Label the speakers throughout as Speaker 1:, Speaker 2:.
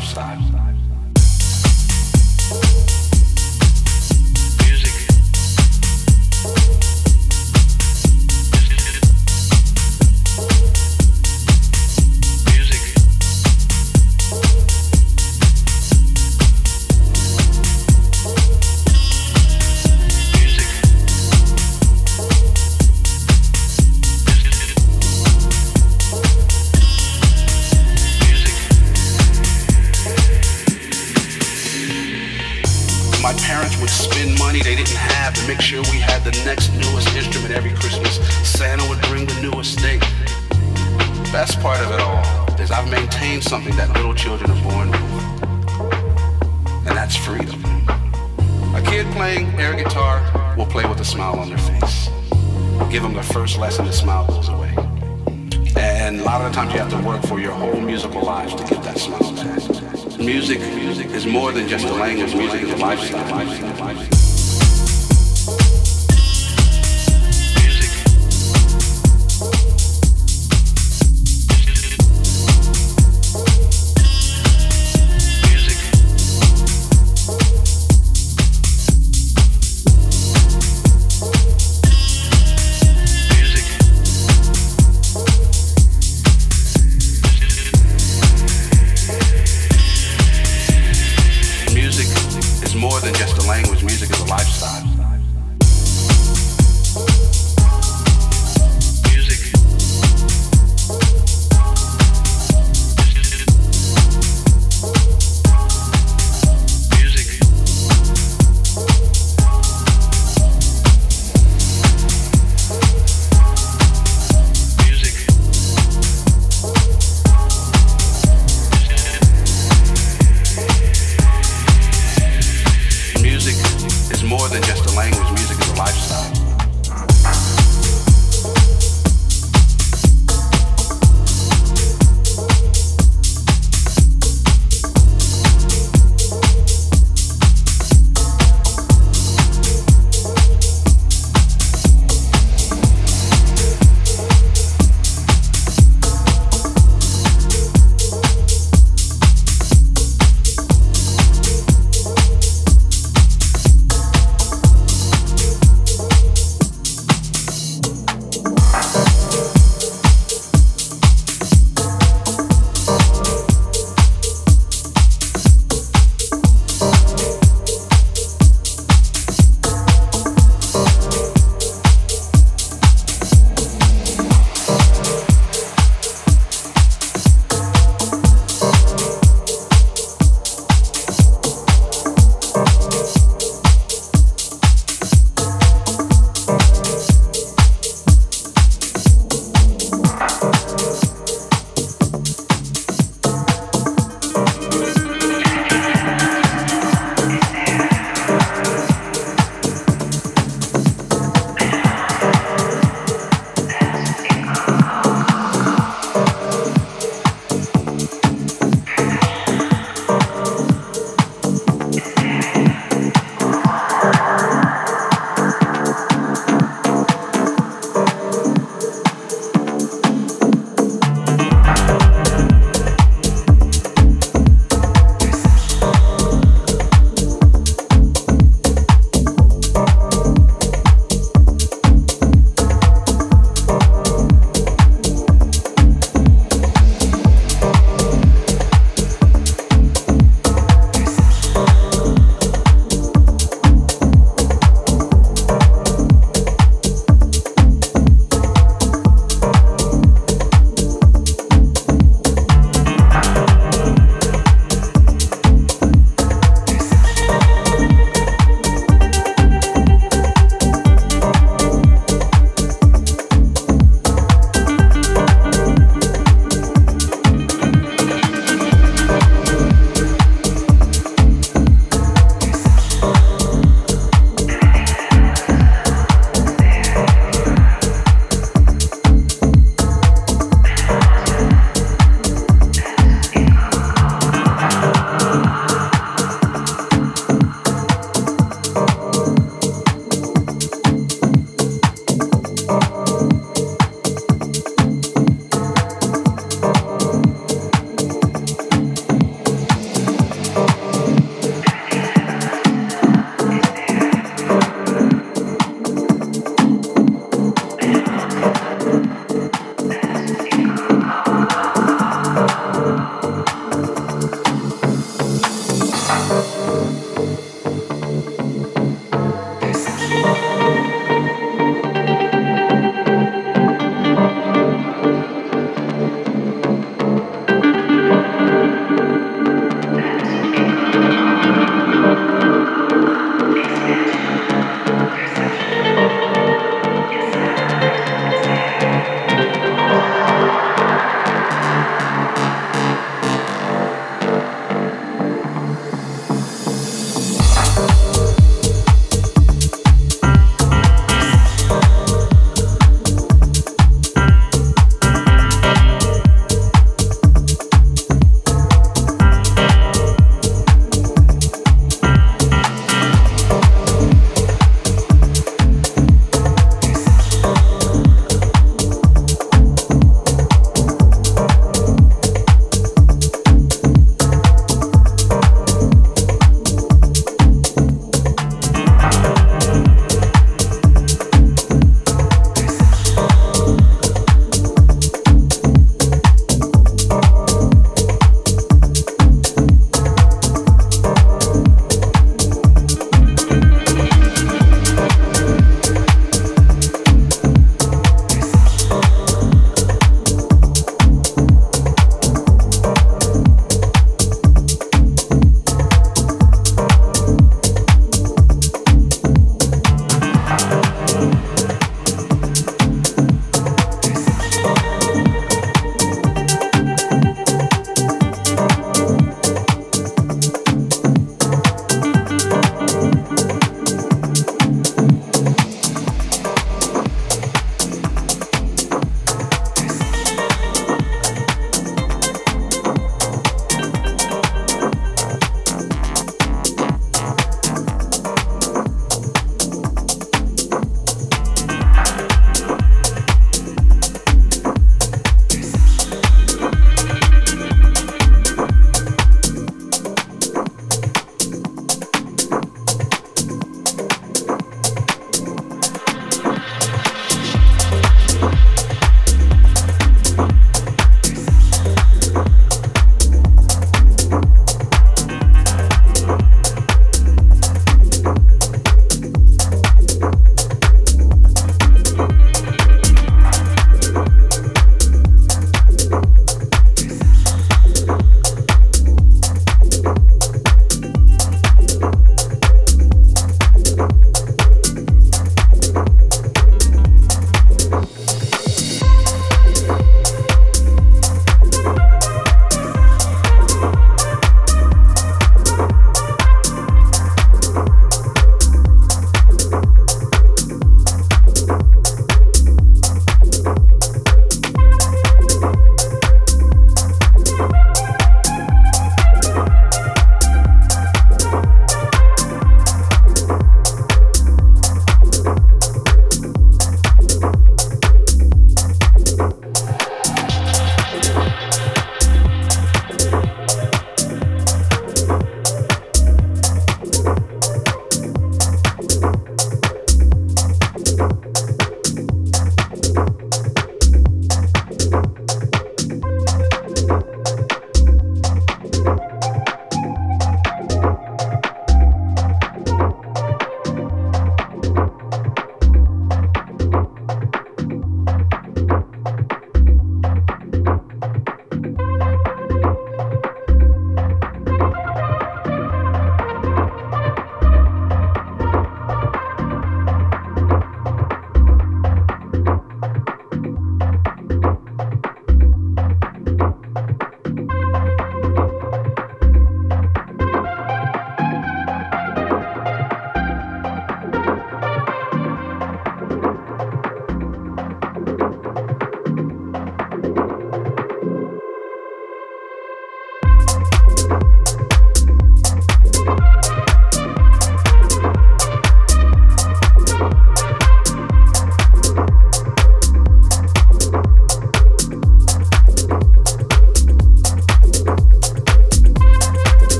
Speaker 1: lifestyle.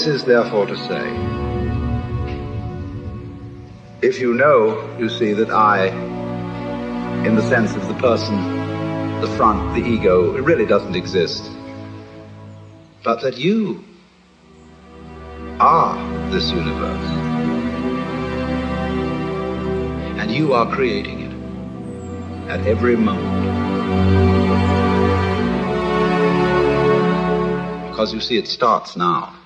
Speaker 2: This is
Speaker 3: therefore to say, if you know, you see, that I, in the sense of the person, the front, the ego, it really doesn't exist, but that you are this universe. And you are creating it at every moment. Because you see, it starts now.